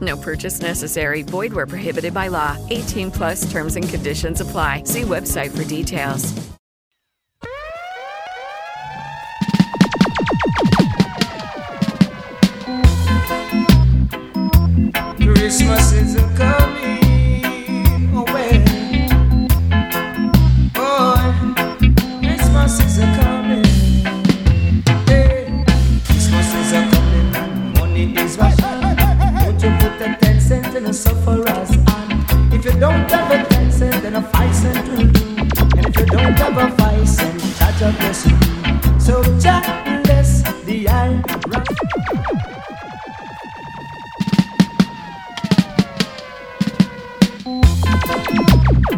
No purchase necessary. Void where prohibited by law. 18 plus terms and conditions apply. See website for details. Christmas is coming in a sufferer's hand? If you don't have a ten cent, then a five cent will do. And if you don't have a five cent, charge a bless you. So Jah bless the Irish.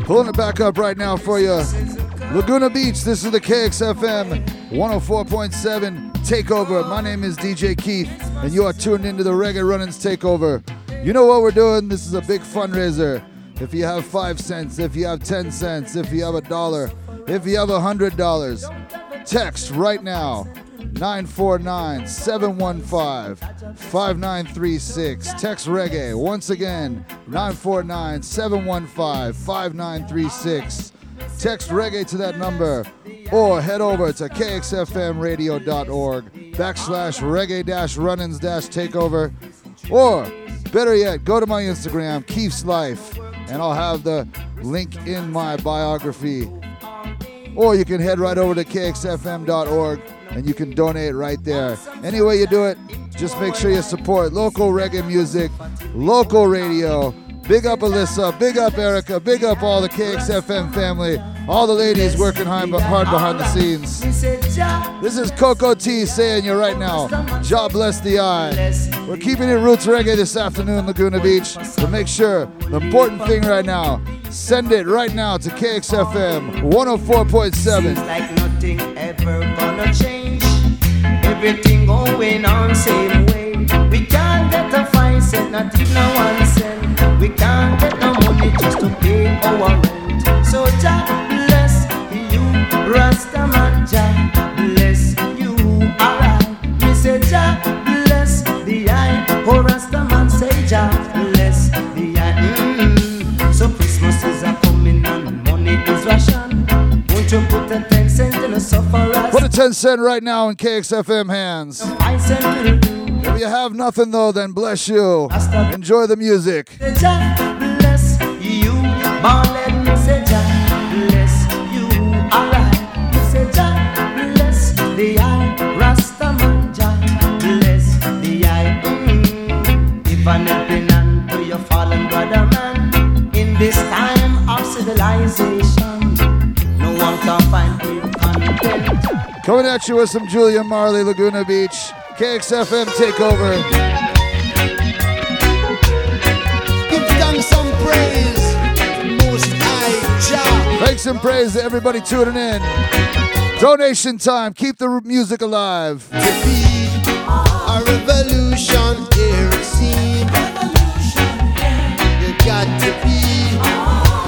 Pulling it back up right now for you. Laguna Beach, this is the KXFM 104.7 Takeover. My name is DJ Keith, and you are tuned into the Reggae Run-Ins Takeover. You know what we're doing? This is a big fundraiser. If you have five cents, if you have 10 cents, if you have a dollar, if you have a hundred dollars, text right now 949 715 5936. Text reggae once again 949 715 5936. Text reggae to that number or head over to kxfmradio.org backslash reggae dash run-ins dash takeover or better yet go to my instagram keef's life and i'll have the link in my biography or you can head right over to kxfm.org and you can donate right there. Any way you do it, just make sure you support local reggae music, local radio. Big up Alyssa, big up Erica, big up all the KXFM family, all the ladies working hard behind the scenes. This is Cocoa Tea saying you right now, God bless the eye. We're keeping it roots reggae this afternoon, Laguna Beach. So make sure, the important thing right now, send it right now to KXFM 104.7. We can't get a five cent, not even a one cent. We can't get no money just to pay our rent. So Jah bless you, Rastaman. Jah bless you, alright. Me say Jah bless the eye. Oh Rastaman say Jah bless the eye. Mm-mm. So Christmas is a coming and money is ration. Won't you put a ten cent in a sufferer's Put a 10 cent right now in KXFM hands. If you have nothing though, then bless you. Enjoy the music. You, you, this time of civilization. No one can find content. Coming at you with some Julian Marley, Laguna Beach. KXFM takeover. Give thanks and praise, Most High Jah. Thanks and praise to everybody tuning in. Donation time. Keep the music alive. To be a revolution here it seems. You got to be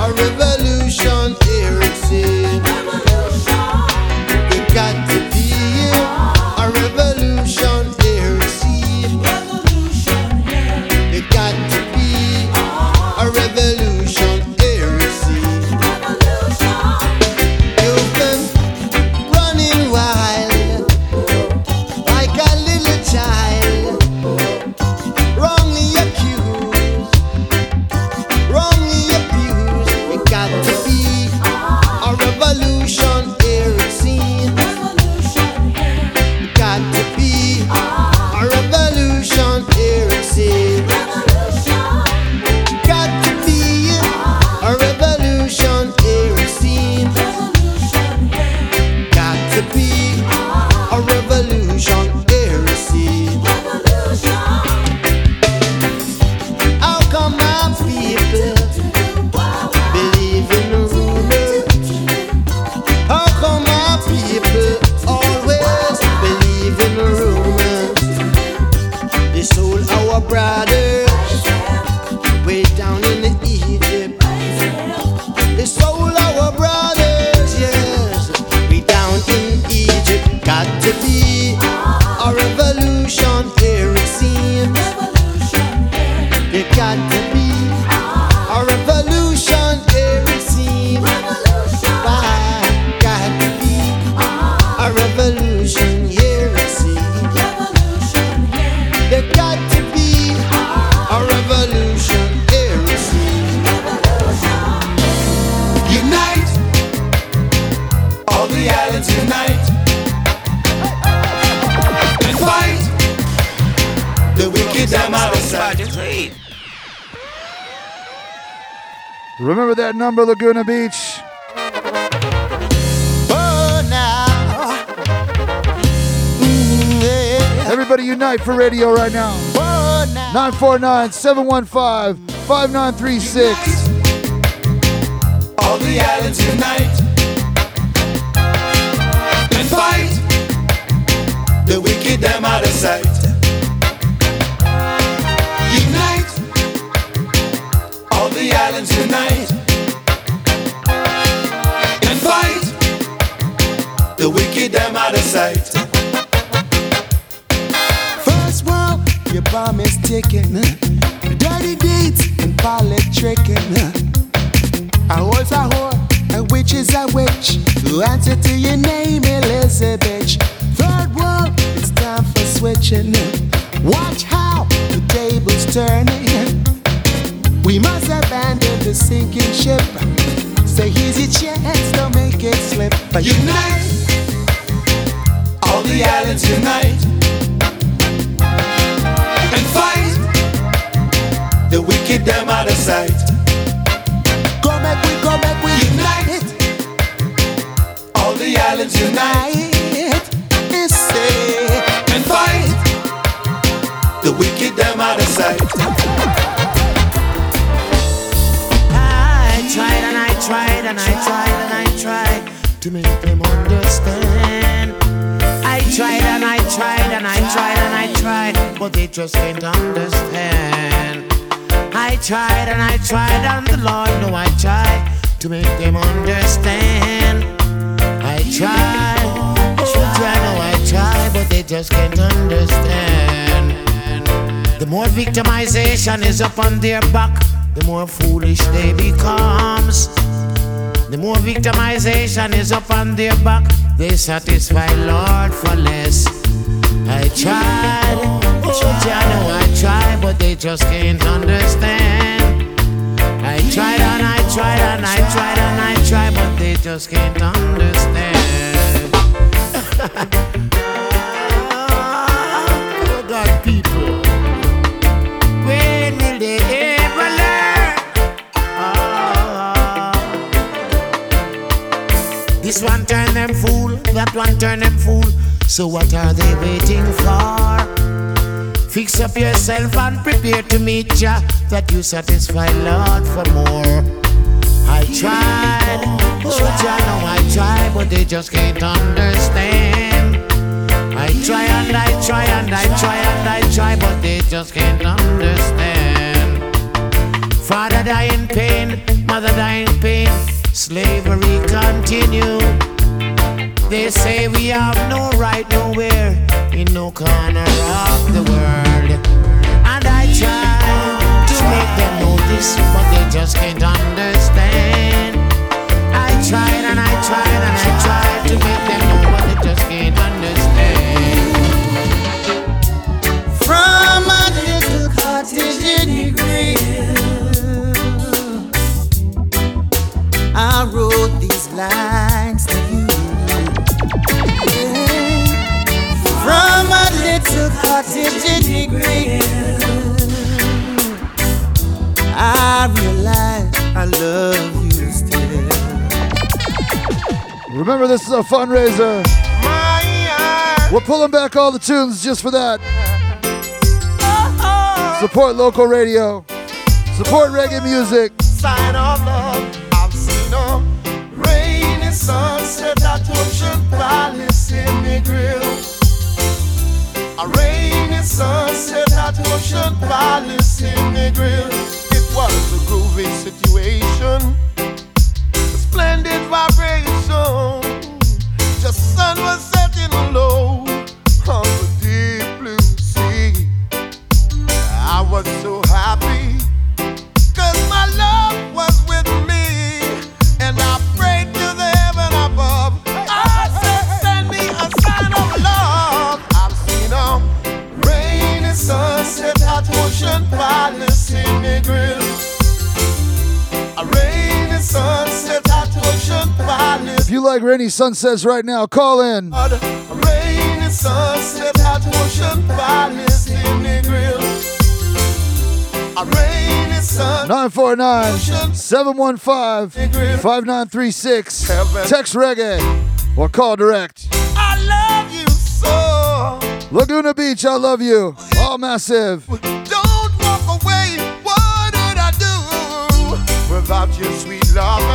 a revolution got to be Remember that number, Laguna Beach. Mm. Everybody unite for radio right now. Now. 949 715 5936. All the islands unite and fight the wicked them out of sight. Unite, all the islands unite the wicked them out of sight. First world, your bomb is ticking. Dirty deeds and tricking. A whore's a whore, a witch is a witch. Who answer to your name, Elizabeth. Third world, it's time for switching. Watch how the table's turning. We must abandon the sinking ship. So here's your chance, don't make it slip. But Unite, all the islands unite and fight the wicked them out of sight. Go back, we go back, we unite. All the islands unite. Say and fight the wicked them out of sight. I tried and I tried and I tried and I tried to make them understand. I tried and I tried and I tried and I tried, but they just can't understand. I tried and I tried, and the Lord know I tried to make them understand. I tried, I know I tried, but they just can't understand. The more victimization is upon their back, the more foolish they becomes. The more victimization is upon their back, they satisfy Lord for less. I tried, I know I tried, but they just can't understand. I tried and I tried and I tried and I tried, but they just can't understand. This one turn them fool, that one turn them fool. So what are they waiting for? Fix up yourself and prepare to meet Jah, that you satisfy Lord for more. I tried, oh Jah know I tried, but they just can't understand. I try and I try and I try and I try, but they just can't understand. Father die in pain, mother die in pain, slavery continue. They say we have no right nowhere in no corner of the world. And I try to make them notice, but they just can't understand. I tried and I tried and I tried to make them know, but they just can't a fundraiser. We're pulling back all the tunes just for that. Support local radio. Support reggae music. Sign of love, I've seen a rainy sunset at Ocean Palace in the grill. A rainy sunset at Ocean Palace in the grill. It was a groovy situation, a splendid vibration. Palace in the deep blue sea. I was so happy 'cause my love was with me, and I prayed to the heaven above. God said, Send me a sign of love. I've seen a rainy sunset at Ocean Pilot, the Simi grill. you like rainy sunsets right now, call in. Rainy sunset at Ocean Palace Grill. Sun. 949 715 5936. Text reggae or call direct. I love you so. Laguna Beach, I love you. All massive. Don't walk away. What did I do without your sweet love?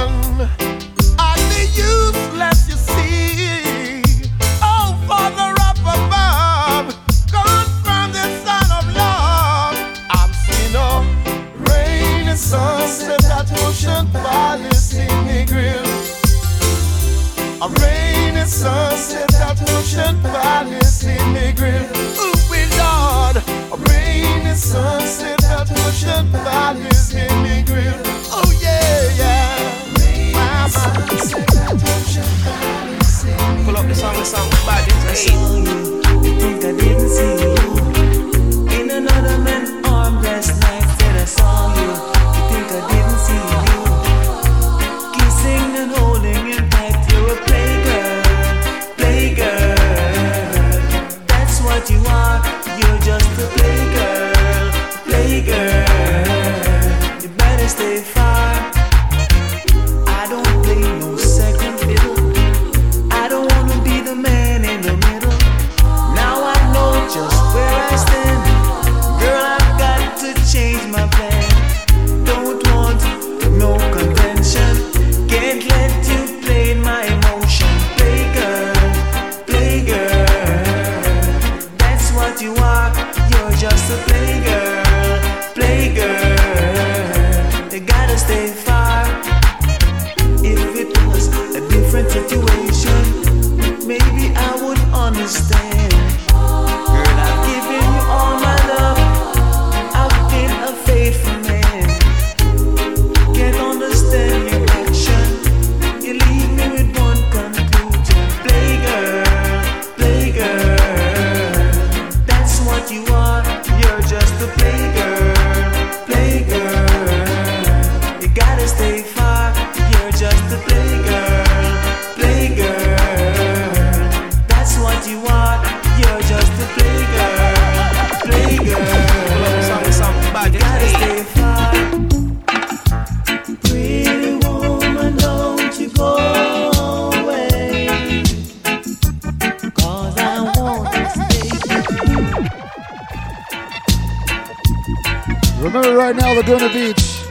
right now, Laguna Beach.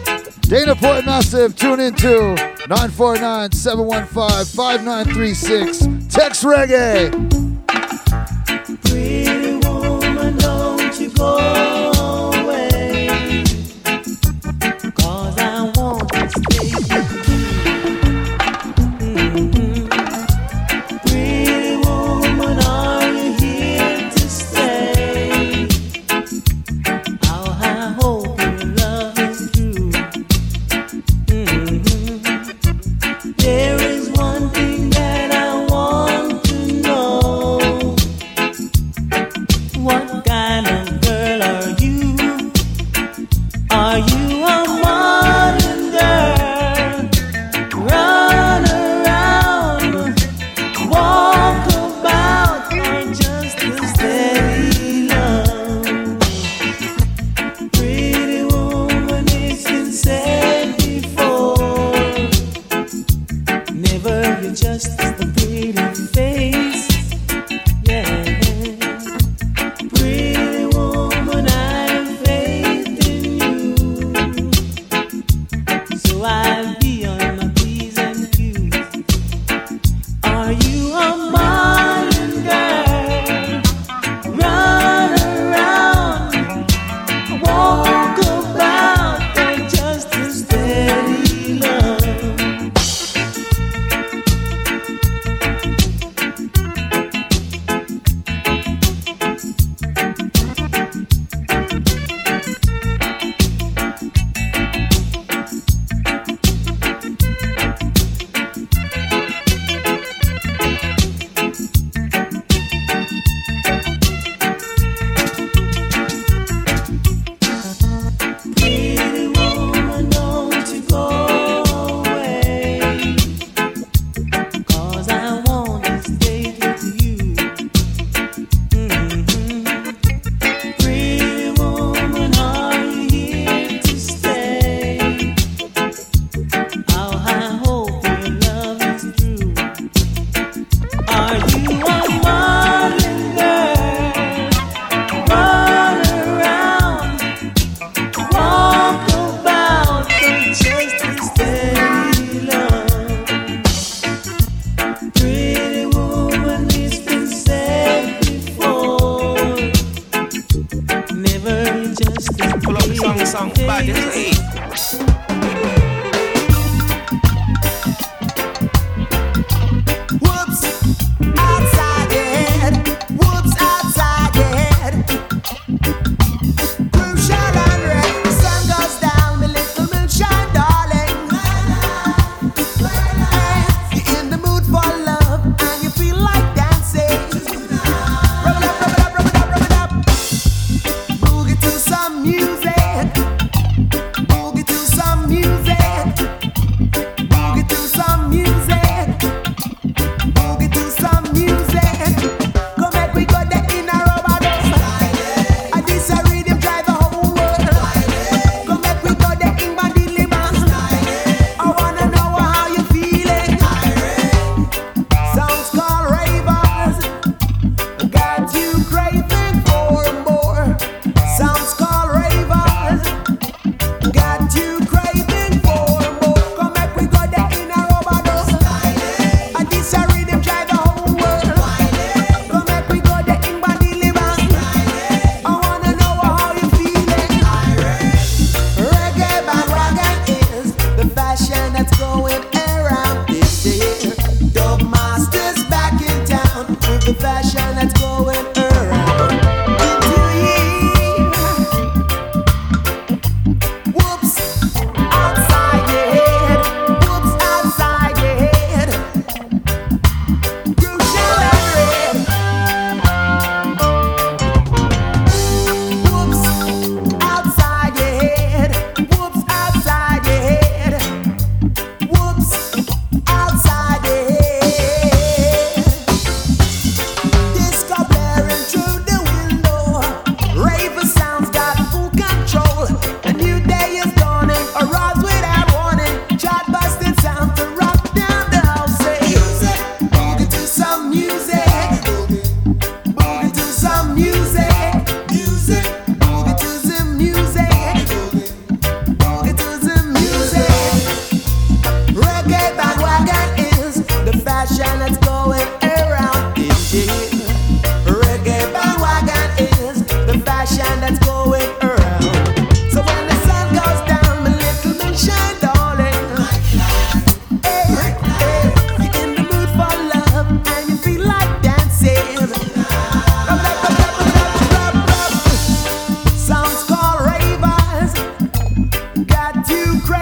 Dana Point, Massive, tune in to 949 715 5936. Text Reggae.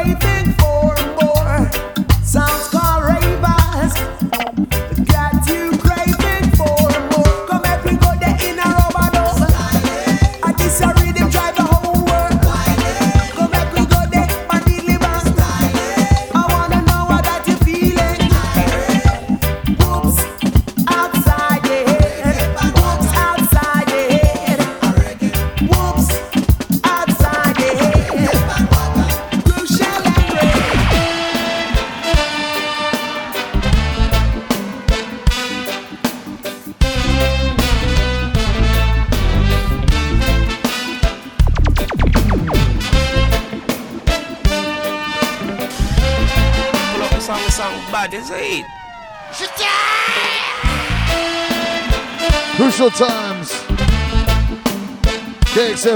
everything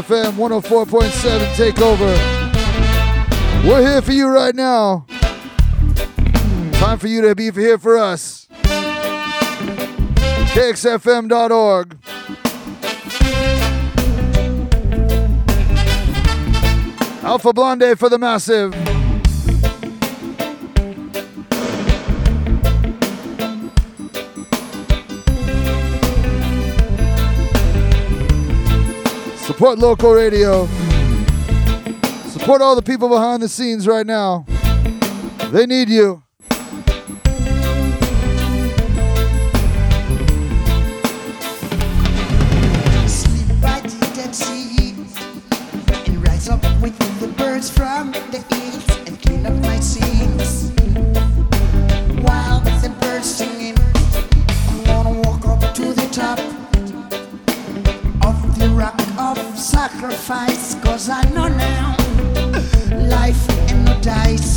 FM 104.7 Takeover. We're here for you right now. Time for you to be here for us. KXFM.org. Alpha Blondy for the massive. Support local radio. Support all the people behind the scenes right now. They need you. cause I know now life and no dice.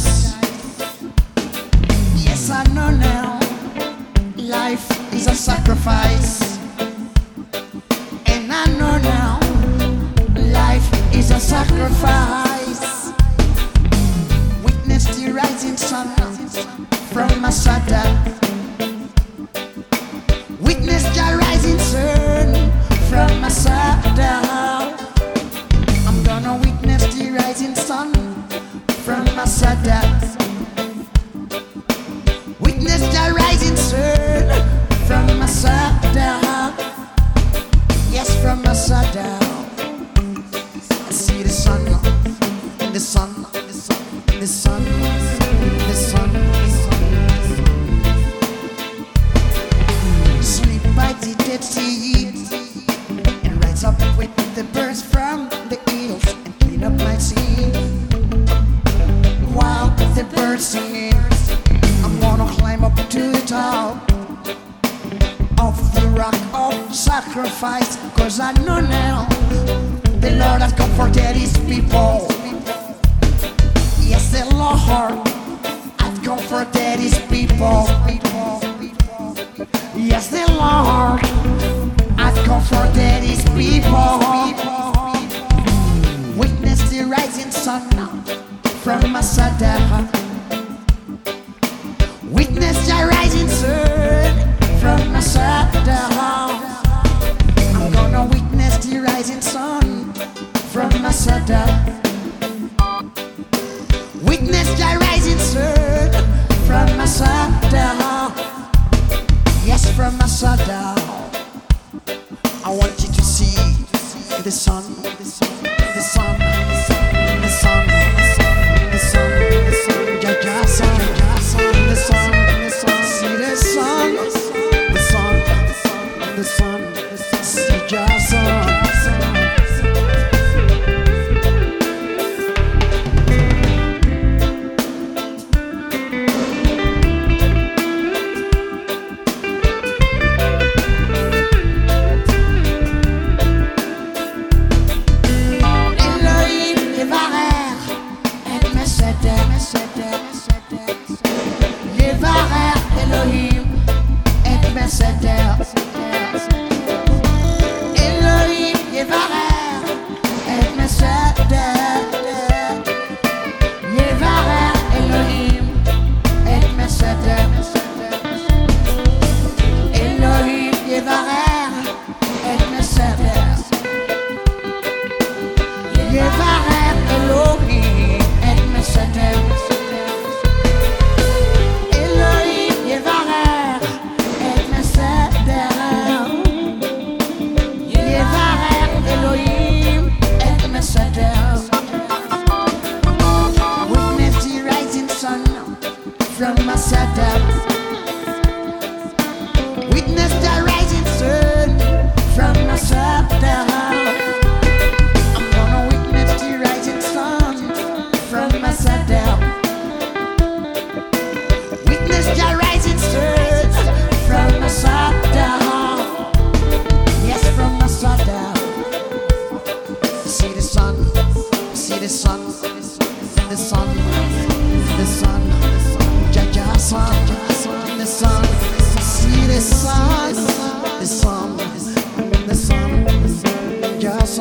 The sun, the sun, the sun,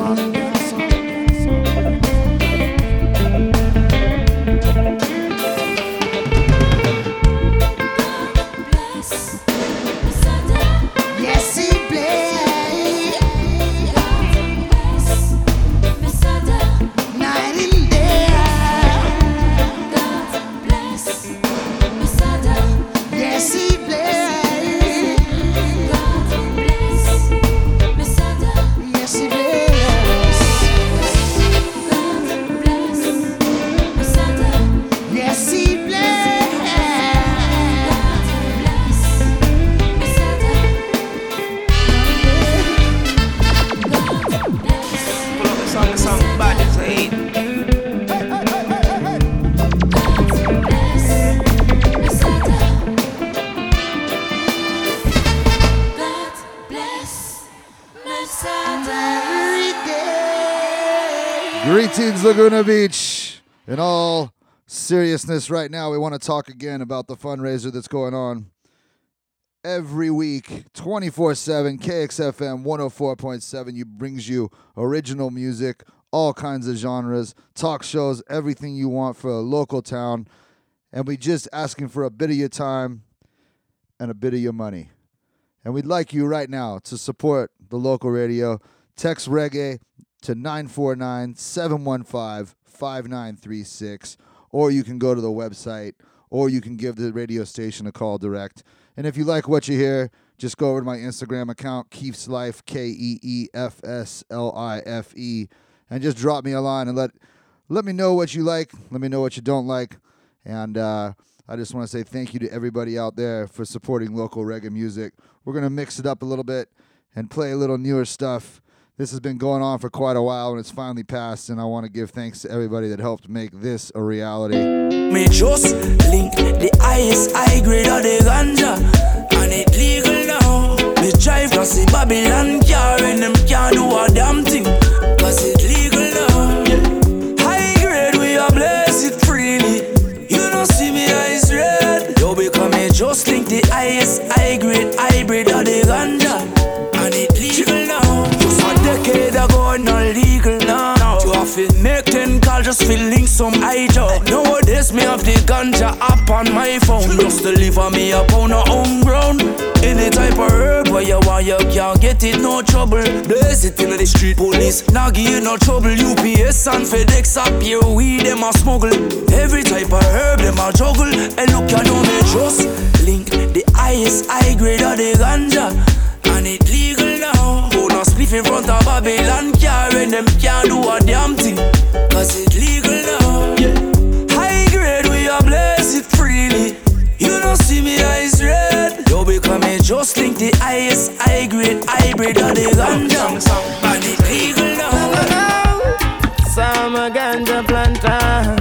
ja Laguna Beach. In all seriousness, right now, we want to talk again about the fundraiser that's going on every week, 24 7. KXFM 104.7 you brings you original music, all kinds of genres, talk shows, everything you want for a local town. And we just asking for a bit of your time and a bit of your money. And we'd like you right now to support the local radio. Text reggae to 949 715 5936, or you can go to the website, or you can give the radio station a call direct. And if you like what you hear, just go over to my Instagram account, Keef's Life, K E E F S L I F E, and just drop me a line and let let me know what you like, let me know what you don't like, and uh, I just want to say thank you to everybody out there for supporting local reggae music. We're gonna mix it up a little bit and play a little newer stuff. This has been going on for quite a while and it's finally passed, and I want to give thanks to everybody that helped make this a reality. Me just link the highest high grade of the ganja And it legal now. Me drive cause the Babylon car And them can't do a damn thing Cause it legal now. High grade we are bless it freely. You don't see me eyes red. Yo because me just link the highest high grade hybrid of the ganja just feeling some job Nowadays me have the ganja app on my phone. Just deliver me a pound of homegrown. Any type of herb where you want you can't get it no trouble. Blaze it in the street police. Now give you no trouble. UPS and FedEx up here weed them a smuggle. Every type of herb them a juggle. And look you know me just link the highest high grade of the ganja. And it legal A spliff in front of Babylon car And them can't do a damn thing. Cause it legal now. High grade we are bless it freely. You don't see me eyes red. Yo because me just link the highest high grade hybrid of the ganja And it legal now Some ganja planter.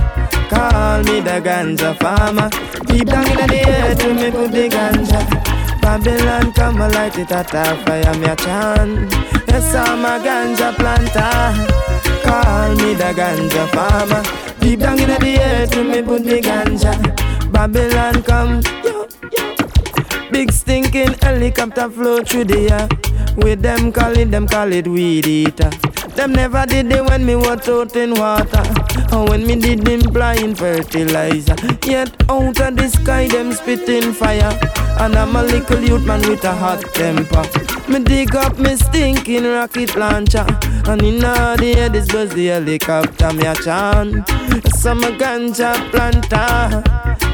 Call me the ganja farmer. Deep down in the earth to me put the ganja Babylon come and light it at a fire me a chant. Yes I'm a ganja planter. Call me the ganja farmer. Deep down in the earth me put the ganja. Babylon come. Big stinking helicopter flow through the air. With them call it, them call it weed eater. Them never did it when me was out in water. Or when me did implying fertilizer. Yet out of the sky them spitting fire And I'm a little youth man with a hot temper. Me dig up me stinking rocket launcher. And in all the air this was the helicopter me a chant. Some ganja planter.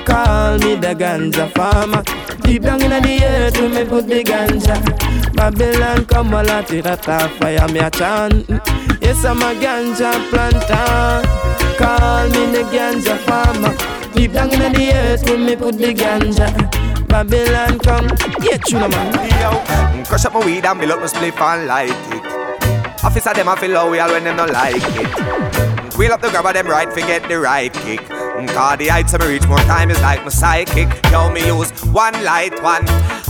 Call me the ganja farmer. Deep down in the earth we me put the ganja. Babylon come a lot at a fire me a chant. Yes I'm a ganja planter. Call me the ganja farmer. Deep down in the earth we me put the ganja Babylon come. Yeah tuna man. Yo, crush up my weed and build up my spliff and light it. Officer them a feel loyal when them not like it. Wheel up the grabber them right, forget the right kick. Cause the heights me reach more time is like my psychic. Yo, me use one light one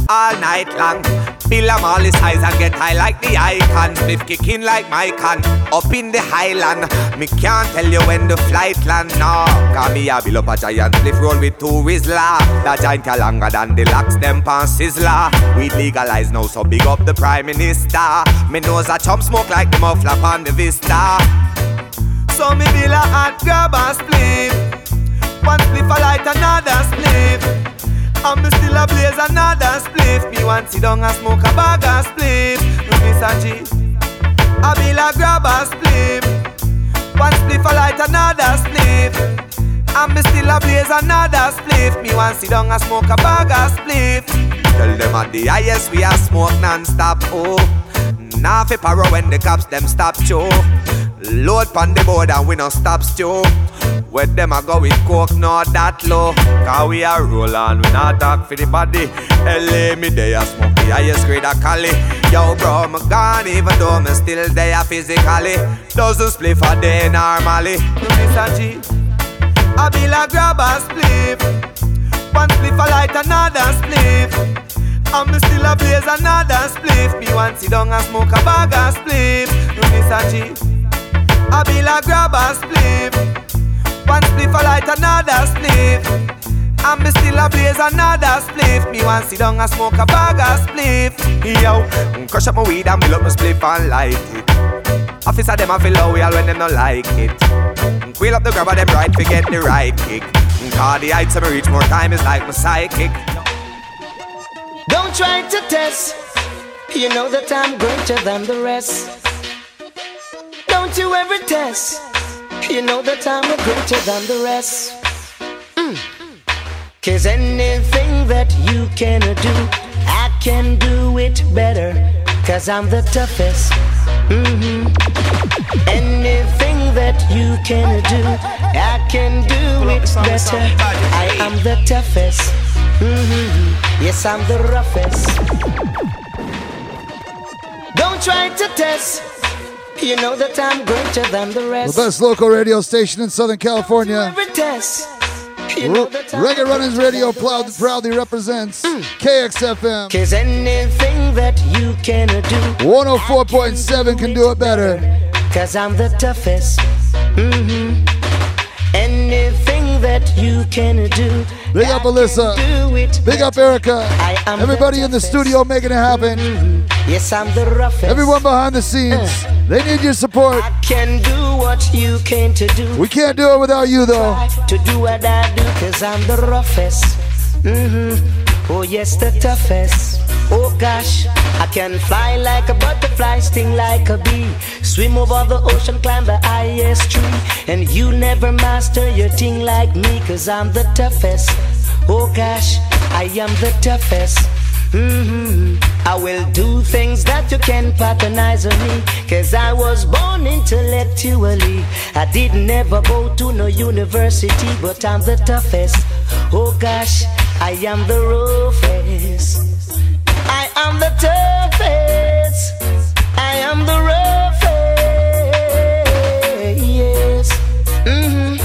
all night long Them all his eyes and get high like the icon. Spliff kicking like my can Up in the highland. Me can't tell you when the flight land. No, cause me a build up a giant spliff roll with two Whistler. That giant a longer than the locks them pan sizzler. We legalize now so big up the prime minister. Me nose a chump smoke like the muffler on the vista. So me build a hot grab a spliff One spliff a light another spliff and me still a blaze another spliff Me want sit down and smoke a bag of spliff With Miss G I bill a grab a spliff One spliff a light another spliff And me still a blaze another spliff Me want sit down and smoke a bag of spliff Tell them at the highest we a smoke non-stop Oh. Nah fi paro when the cops them stop show Load pon the board and we no stop stew where them a go with coke, not that low. Cause we a roll on, we not talk for the body. LA, me they a smoke the highest grade of Cali. Yo, bro, me gone, even though me still there physically. Doesn't split for day normally. Mr. G, I be like grab a spliff. One spliff a light, another spliff. And me still a blaze another spliff. Me want sit down and smoke a bag of spliff. Mr. G, I be like grab a spliff. One spliff a light, another spliff. And me still a blaze another spliff. Me want sit down and smoke a bag of spliff. Yo, mm, crush up my weed and build up my spliff and light it. Officer them a feel loyal when them no like it. Mm, Wheel up the grabber them right, forget the right kick. Mm, Cause the heights I reach more time is like my psychic. Don't try to test. You know that I'm greater than the rest. Don't you ever test. You know that I'm greater than the rest. Mm. Cause anything that you can do, I can do it better. Cause I'm the toughest. Mm-hmm. Anything that you can do, I can do it better. I am the toughest. Mm-hmm. Yes, I'm the roughest. Don't try to test. You know that I'm greater than the rest. The best local radio station in Southern California. You know Ro- that I'm Reggae Runnings Radio proud, proudly represents KXFM. Cause anything that you can do, 104.7 can do it better. Cause I'm the toughest. hmm Anything that you can do, Big up Alyssa. it. Big up Erica. Everybody the in the studio making it happen. Yes, I'm the roughest. Everyone behind the scenes. They need your support. can do what you came to do. We can't do it without you though. To do what I do, cause I'm the roughest. hmm Oh, yes, the toughest. Oh gosh, I can fly like a butterfly, sting like a bee, swim over the ocean, climb the highest tree. And you never master your thing like me, cause I'm the toughest. Oh gosh, I am the toughest. hmm I will do things that you can patronize on me. Cause I was born intellectually. I didn't never go to no university, but I'm the toughest. Oh gosh, I am the roughest. Am the toughest. I am the roughest. Yes. hmm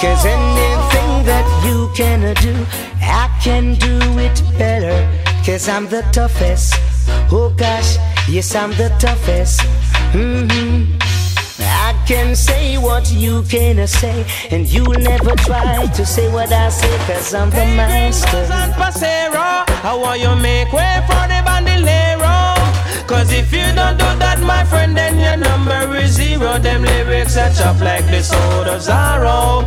Cause anything that you can do, I can do it better. Cause I'm the toughest. Oh gosh, yes, I'm the toughest. hmm I can say what you can say, and you'll never try to say what I say, cause I'm the master. San Pasero, how want you make way for the bandolero? Cause if you don't do that, my friend, then your number is zero. Them lyrics are chopped like the sword of Zorro.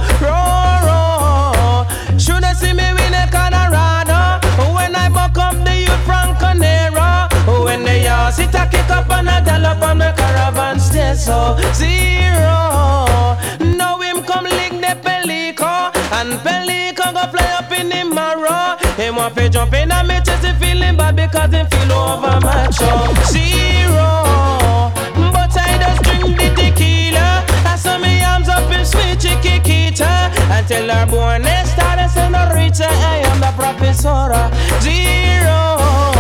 Should I see me win a Colorado? When I buck up the youth from Conero. When they all sit a kick up and a gallop on the caravan stay so zero. Now him come lick the pelico and pelico go fly up in the marrow. Him want to jump in and me chest he feeling bad because him feel over macho zero. But I just drink the tequila. I saw me arms up in sweet chiquita. Until our born started senorita. I am the professora zero.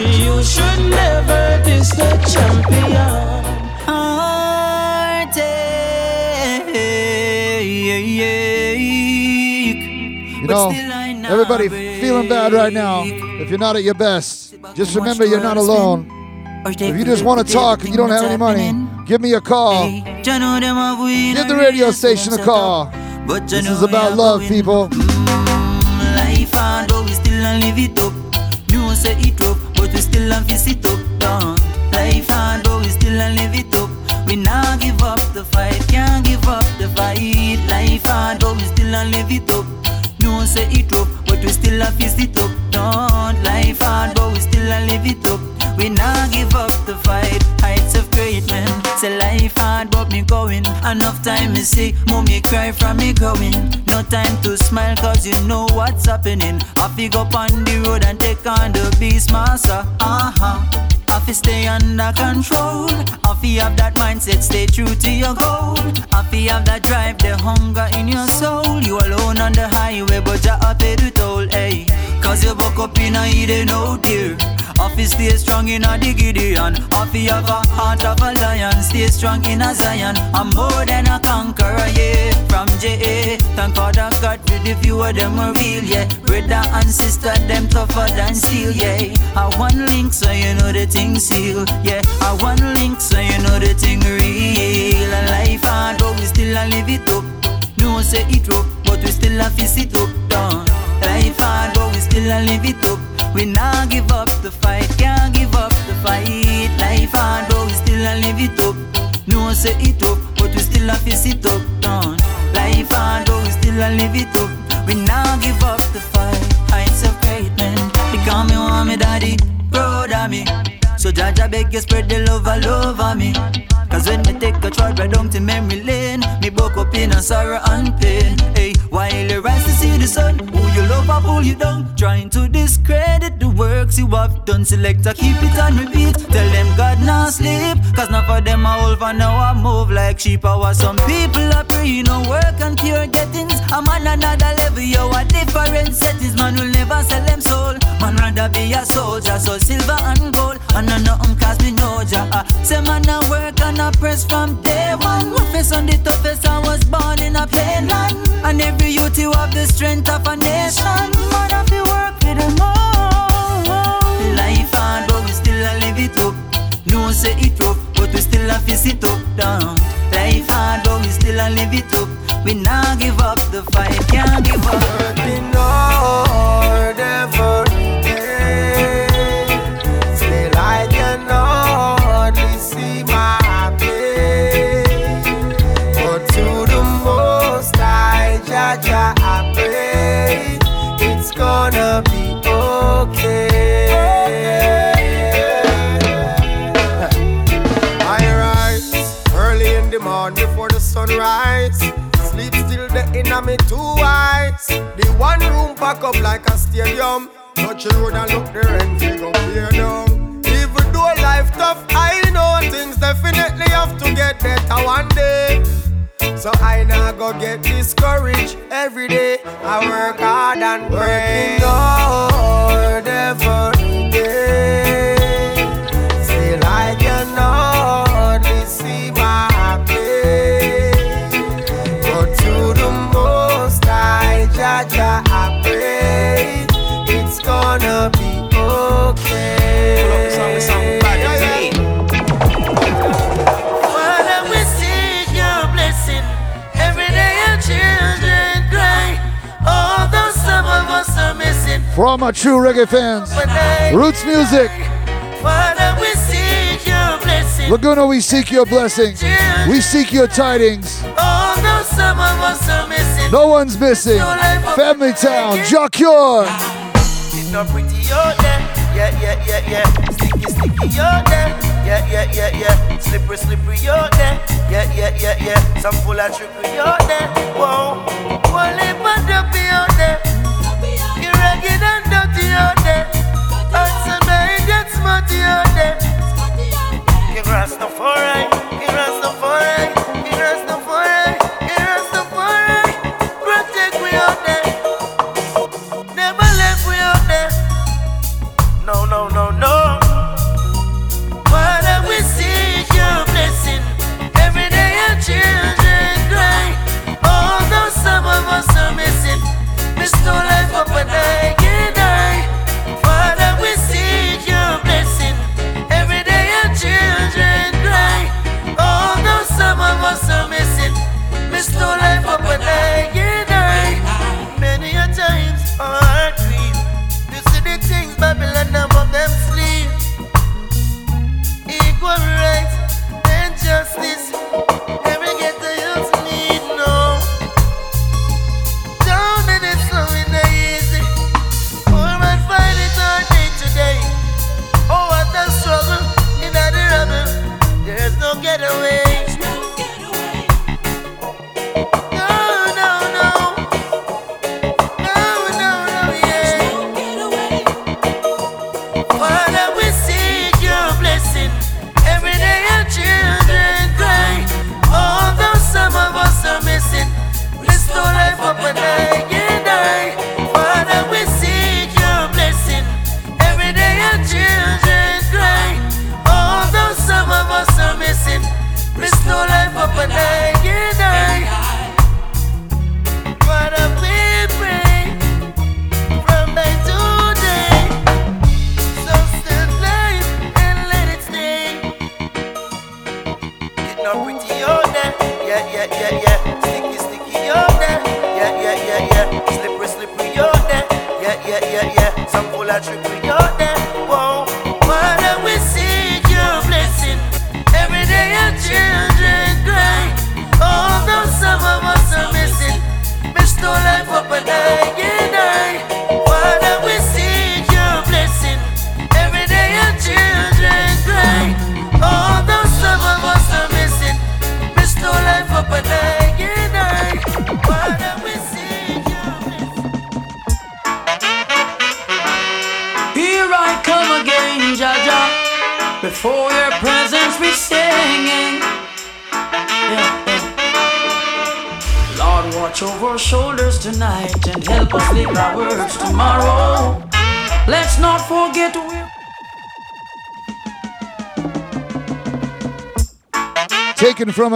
You should never diss the champion. You know, everybody feeling bad right now. If you're not at your best, just remember you're not alone. If you just want to talk and you don't have any money, give me a call. Give the radio station a call. This is about love, people. Mm, life hard, but we still a live it up. You say it rough, but we still a fix it up. Down. Life hard, but we still a live it up. We nah give up the fight, can't give up the fight. Life hard, but we still a live it up. You say it rough, but we still a fix it up. Down. Life hard, but we still a live it up. We nah give up the fight. Heights of great men. Say life hard, but me going. Enough time me see, mommy cry from me going. No time to smile, cause you know what's happening. I fig up on the road and take on the beast master. Uh huh. I fi stay under control. I fi have that mindset, stay true to your goal. I fi have that drive, the hunger in your soul. You alone on the highway, but you're up the toll, hey. Cause you buck up in a hidden out there. Fi stay strong in a Gideon. Fi have a heart of a lion, stay strong in a Zion. I'm more than a conqueror, yeah. From JA, thank Father God for the few of them are real, yeah. Brother and sister, them tougher than steel, yeah. I one link, so you know the thing seal, yeah. I one link, so you know the thing real. A life hard, but we still a live it up. No say it rough, but we still a fist it up, down. Life hard, but we still a live it up. We nah give up the fight, can't give up the fight. Life hard, but we still a live it up. No say it up, but we still a fist it up, down. Life hard, but we still a live it up. We nah give up the fight. Heights of great men, because me want me daddy, of me. So Jaja beg you spread the love all over me. Cause when me take a trip right down to memory lane, me buck up in a sorrow and pain. Hey, while you rise to see the sun, who you love pull you down. Trying to discredit the works you have done. Select Selector, keep it on repeat. Tell them God not sleep. Cause none of them are over now I move like sheep. I was some people are pray, no work and pure gettings. I'm on another level, yo, a different settings. Man will never sell them soul. Man rather be a soldier, so silver and gold. And I nothing cause me no. Uh, say man I work and I press from day one. Roughest on the toughest, I was born in a plain land. And every youth you have the strength of a nation. Man have to work for them all. Life hard, but we still a live it up. No say it rough, but we still a fist it up down. Life hard, but we still a live it up. We nah give up the fight, can't give up. Working hard every me two eyes. The one room pack up like a stadium. Touch the road and look the rent figure clear down. Even though life tough, I know things definitely have to get better one day. So I now go get discouraged every day. I work hard and pray. Working hard okay. Father, we seek your blessing. Every day your children cry. Although some of us are missing. For all my true reggae fans, Roots Music, Father, we seek your blessing. Laguna, we seek your blessing. We seek your tidings. Although some of us are missing. No one's missing. Family Town, Jacure. It's not pretty out there. Yeah, yeah, yeah, yeah. Sticky, sticky out there. Yeah, yeah, yeah, yeah. Slippery, slippery out there. Yeah, yeah, yeah, yeah. Some full of trickery out there. Whoa. One lip and dopey out there. you're ragged and dirty out there. And some that smarty out there. You Rastafari, you Rastafari,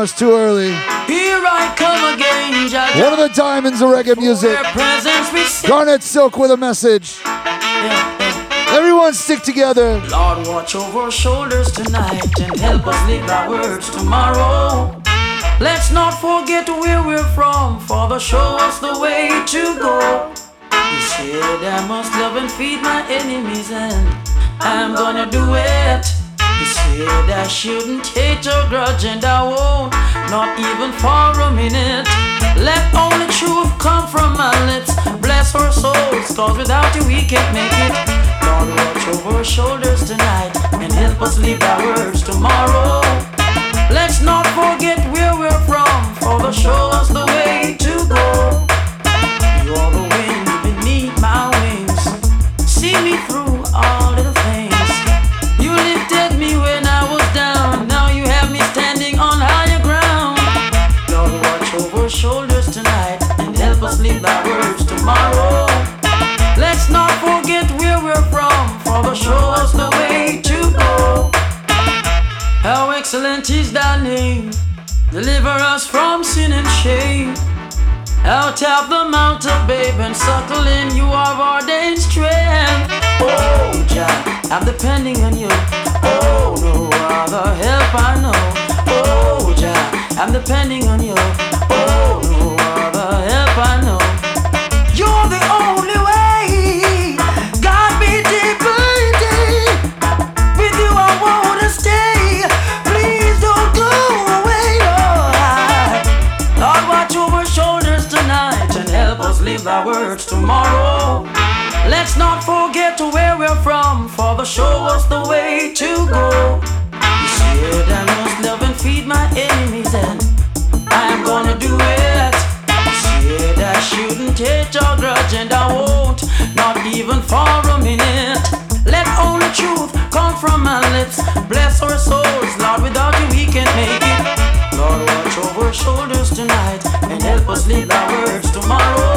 us too early. Here I come again. One of the diamonds of reggae music. Your presence we sing. Garnet Silk with a message. Everyone stick together. Lord, watch over our shoulders tonight and help us live our words tomorrow. Let's not forget where we're from, Father, show us the way to go. You said I must love and feed my enemies, and I'm gonna do it. Said I shouldn't hate or grudge, and I won't, not even for a minute. Let only truth come from my lips. Bless our souls, cause without you we can't make it. Lord, watch over our shoulders tonight and help us live our words tomorrow. Let's not forget where we're from, Father, show us the way to go. You're the wind show us the way to go. How excellent is thy name. Deliver us from sin and shame. Out of the mount of babe and suckle in you have ordained strength. Oh, Jah, I'm depending on you. Oh, no other help I know. Oh, Jah, I'm depending on you. Oh, no other help I know. Let's not forget where we're from, Father, show us the way to go. You said I must love and feed my enemies, and I'm gonna do it. You said I shouldn't hate or grudge, and I won't, not even for a minute. Let only truth come from my lips. Bless our souls, Lord, without you we can't make it. Lord, watch over our shoulders tonight and help us live our words tomorrow.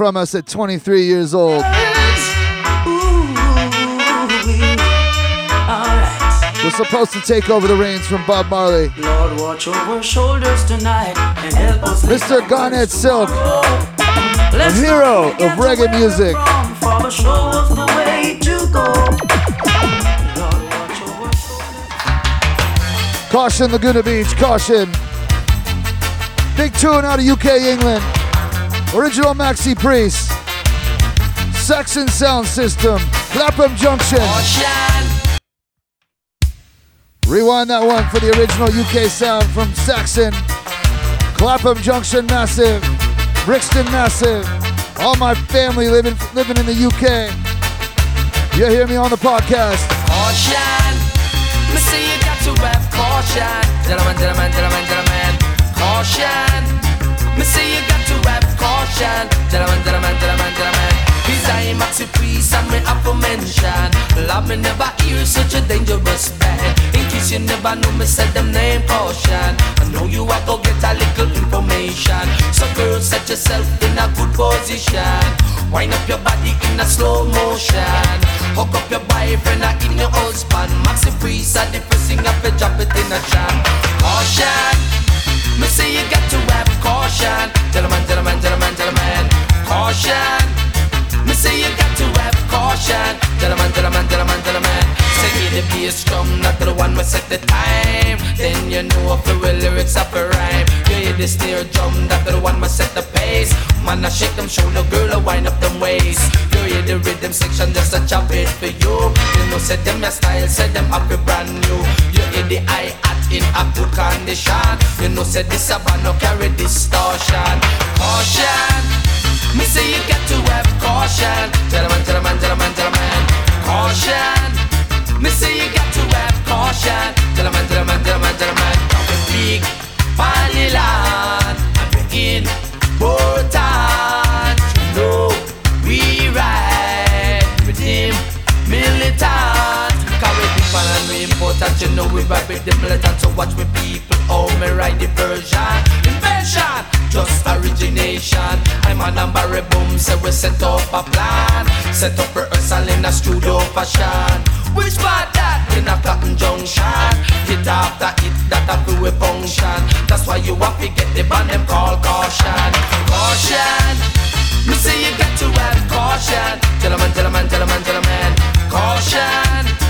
From us at 23 years old. We're supposed to take over the reins from Bob Marley. Lord, watch over shoulders tonight and help us. Mr. Garnet Silk, a hero of reggae music. from Father, show us the way to go. Caution, Laguna Beach, caution. Big tune out of UK, England. Original Maxi Priest. Saxon Sound System. Clapham Junction. Rewind that one for the original UK sound from Saxon. Clapham Junction, massive. Brixton, massive. All my family living living in the UK. You hear me on the podcast. Caution, me say you got to have caution. Gentlemen, gentlemen, gentlemen, gentlemen. Caution, me say you got caution. Gentlemen, gentlemen, gentlemen, gentlemen. Cause I am maxi priest and me have to mention. Love me never hear such a dangerous band In case you never know me said them name caution. I know you are go get a little information. So girl set yourself in a good position. Wind up your body in a slow motion. Hook up your boyfriend or in your husband. Maxi priest are the first thing up and drop it in a jam. Caution. Me say you got to have caution. Gentlemen, gentlemen, gentlemen, gentlemen Caution. Me say you got to have caution. Gentlemen, gentlemen, gentlemen, gentlemen Say the bass drum, not the one we set the time. Then you know if the lyrics up a rhyme. You hear the snare drum, that the one we set the pace. Man, I shake them shoulder, girl, I wind up them waist. You hear the rhythm section, just a chop it for you. You know, set them your style, set them up a brand new. You hear the hi-hat in a good condition. You know, said this a band, no carry distortion. Caution. Me say you got to have caution. Gentlemen, gentlemen, gentlemen, gentlemen. Caution. Me say you got to have caution. Gentlemen, gentlemen, gentlemen, gentlemen. Big party And we're important important You know we ride with the militant So watch me people Oh, me ride the version Invention just origination. I'm a number of boom, so we set up a plan. Set up rehearsal in a studio fashion. Which part that in a cotton junction? Hit after hit that a we function. That's why you have to get the band them call caution. Caution. Me say you got to have caution. Gentlemen, gentlemen, gentlemen, gentlemen. Caution.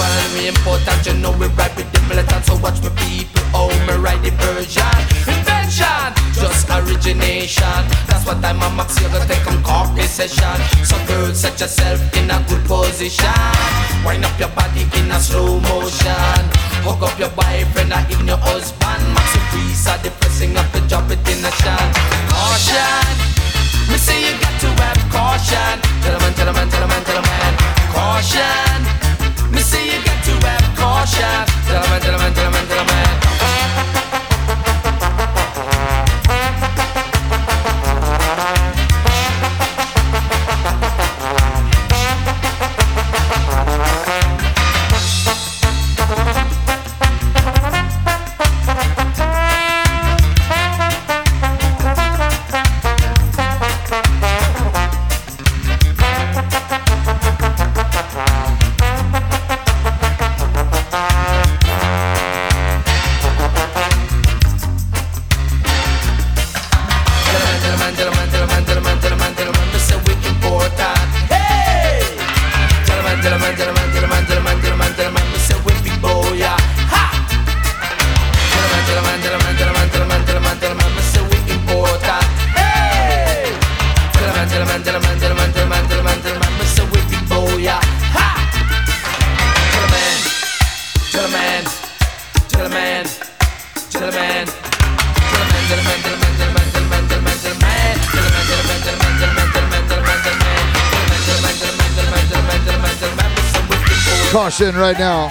And we important. You know we ride with the militant. So watch me people, oh me ride the version. Invention, just origination. That's what I'm a max. You gotta take on coffee session. So girl, set yourself in a good position. Wind up your body in a slow motion. Hook up your boyfriend or even your husband. Maxi priest are the first up and drop it in a shan. Caution, me say you got to have caution. Gentlemen, gentlemen, gentlemen, gentlemen. Caution, chef. tell me, tell me. Right now.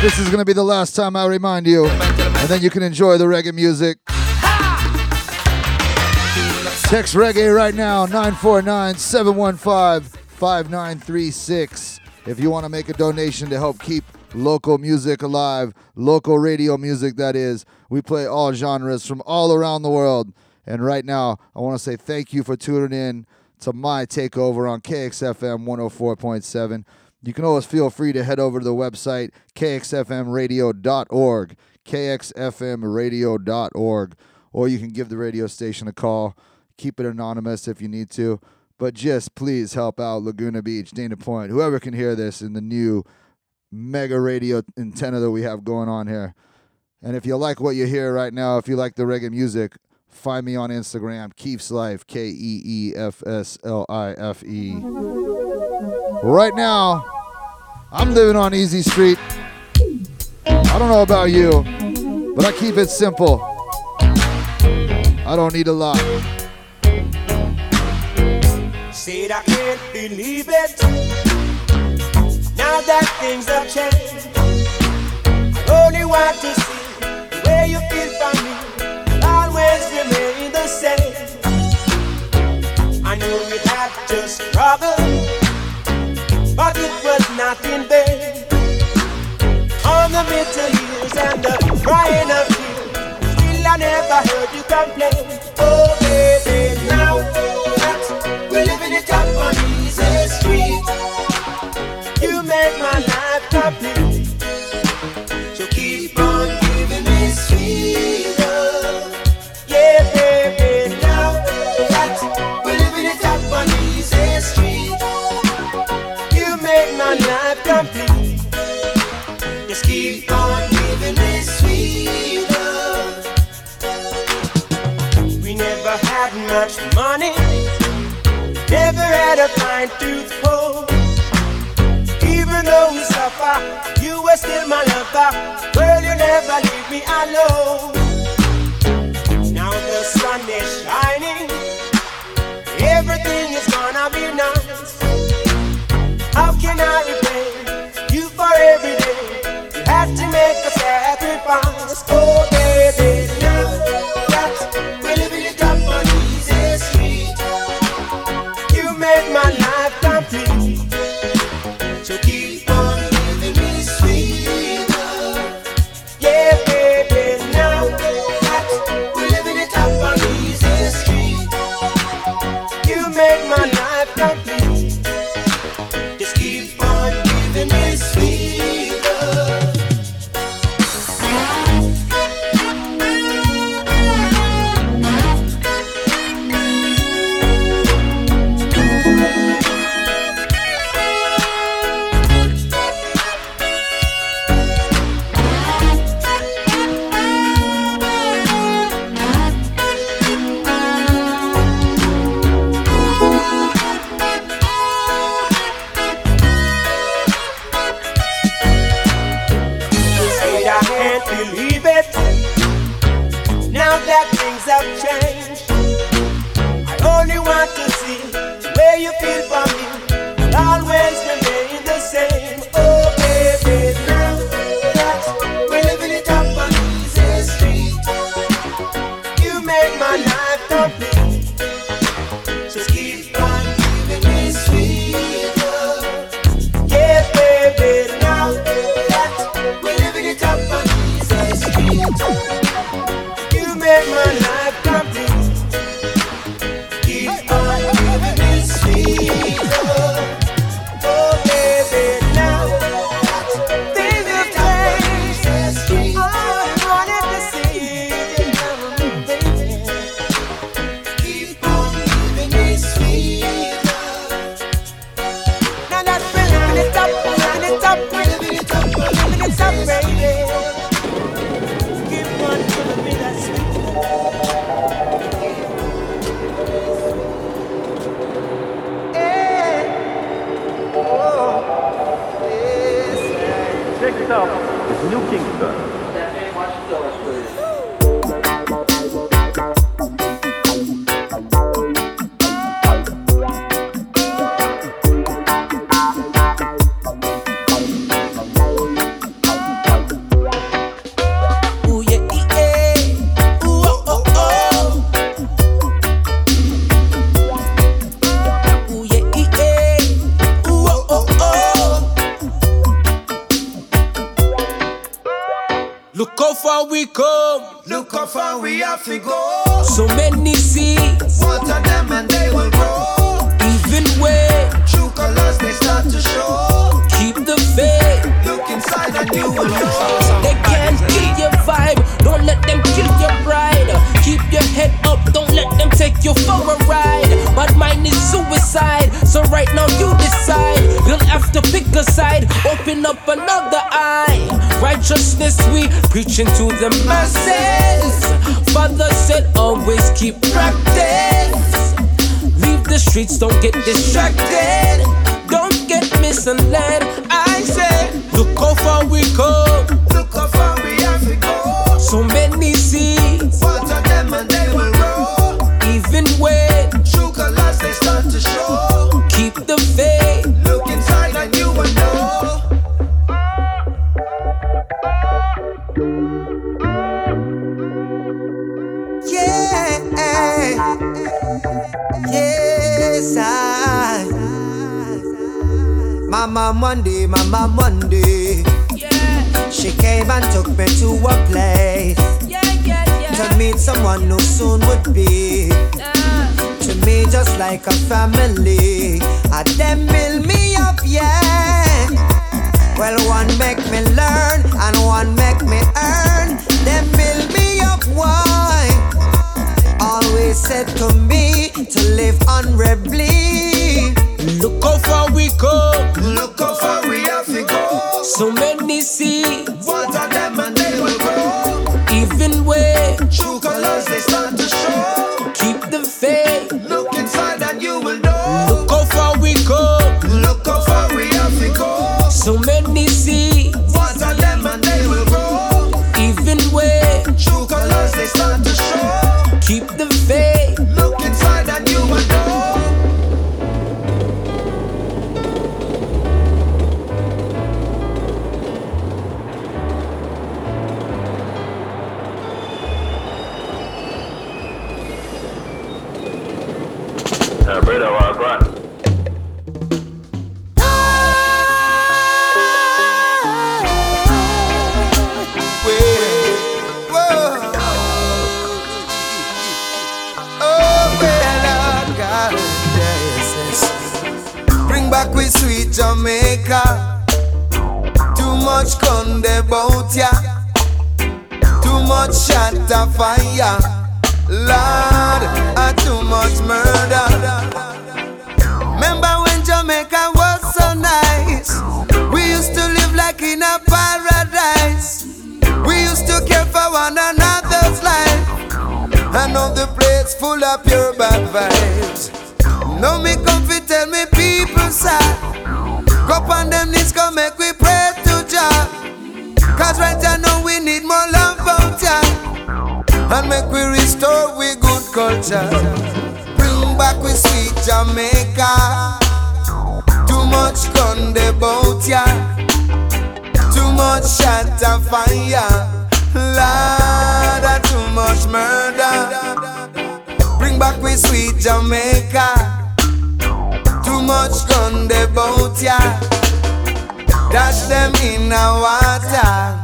This is going to be the last time I remind you, and then you can enjoy the reggae music. Text reggae right now, 949 715 5936. If you want to make a donation to help keep local music alive, local radio music, that is. We play all genres from all around the world. And right now, I want to say thank you for tuning in to my takeover on KXFM 104.7. You can always feel free to head over to the website, kxfmradio.org, kxfmradio.org, or you can give the radio station a call. Keep it anonymous if you need to, but just please help out Laguna Beach, Dana Point, whoever can hear this in the new mega radio antenna that we have going on here. And if you like what you hear right now, if you like the reggae music, find me on Instagram, Keef's Life, K E E F S L I F E. Right now, I'm living on Easy Street. I don't know about you, but I keep it simple. I don't need a lot. Said I can't believe it. Now that things have changed, I only want to see you feel for me. Always remain the same. I know it was not in vain. On the bitter years and the crying of tears, still I never heard you complain. Oh. had much money, never had a fine tooth throw. Even though we suffer, you were still my lover. Girl, you never leave me alone. Now the sun is shining, everything is gonna be nice. How can I repay you for every day? You had to make a sacrifice, oh baby. my life. So many like a family. I them build me up, yeah. Well, one make me learn and one make me earn. Them build me up, why? Always said to me to live honorably. Look how far we come. Look how far we have to go. So conde about ya. Too much shot of fire. Lord, uh, too much murder. Remember when Jamaica was so nice? We used to live like in a paradise. We used to care for one another's life. I know the place full of pure bad vibes. No me come fi tell me people sad. Go on them knees, go make we pray to Jah. Cause right now we need more love out ya. And make we restore we good culture. Bring back we sweet Jamaica. Too much gun about ya. Too much shot and fire. Lord, uh, too much murder. Bring back we sweet Jamaica. Too much gun about ya. Dash them in the water.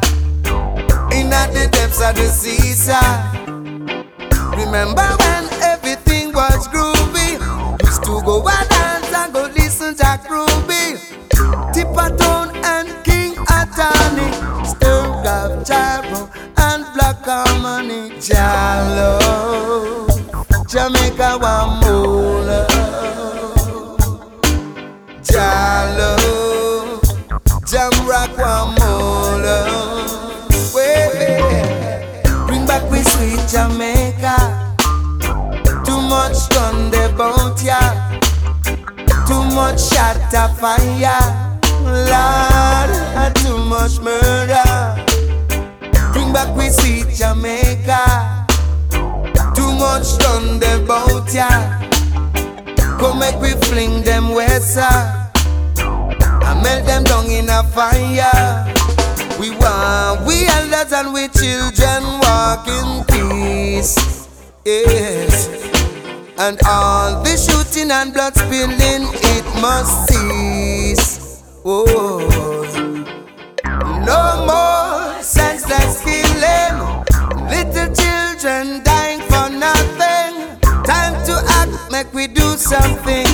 In the depths of the seaside. Remember when everything was groovy? Used to go and dance and go listen to Groovy. Tipperton and King Atani. Stir of Jaro and Black Harmony. Jalo. Jamaica one Jamaica. Too much gun about ya. Too much shot of fire. Lord, too much murder. Bring back we sweet Jamaica. Too much gun about ya. Come make we fling them west. I melt them down in a fire. We want we elders and we children walk Yes. And all the shooting and blood spilling, it must cease. Oh. No more senseless killing. Little children dying for nothing. Time to act, make we do something.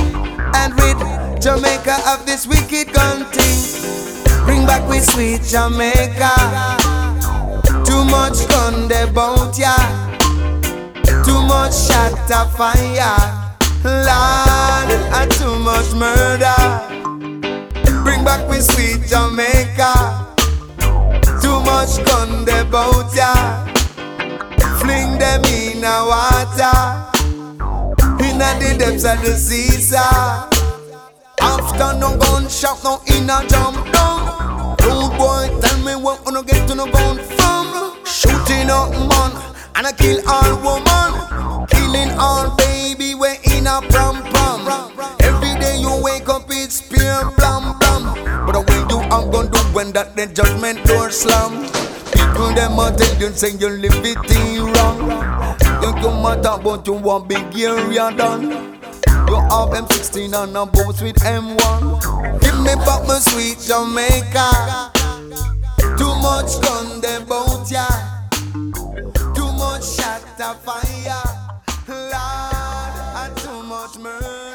And rid Jamaica of this wicked gun thing. Bring back we sweet Jamaica. Too much gun about ya. Too much shot of fire. Lord, and too much murder. Bring back with sweet Jamaica. Too much gun about ya. Fling them in a water. In the depths of the seesaw. After no gunshot, no in a jump down. Rude boy, tell me what wanna get to no gun from. Shooting up man, and I kill all woman, killing all baby, we in a prom prom. Every day you wake up, it's pure blam blam. But I will do, I'm gonna do when that the judgment door slam. People them are tell you say you live it wrong. You come out about you want big area done. You have M16 and a boat with M1. Give me back my sweet Jamaica. Too much gun, they both. Yeah not a fire, Lord, and too much mercy.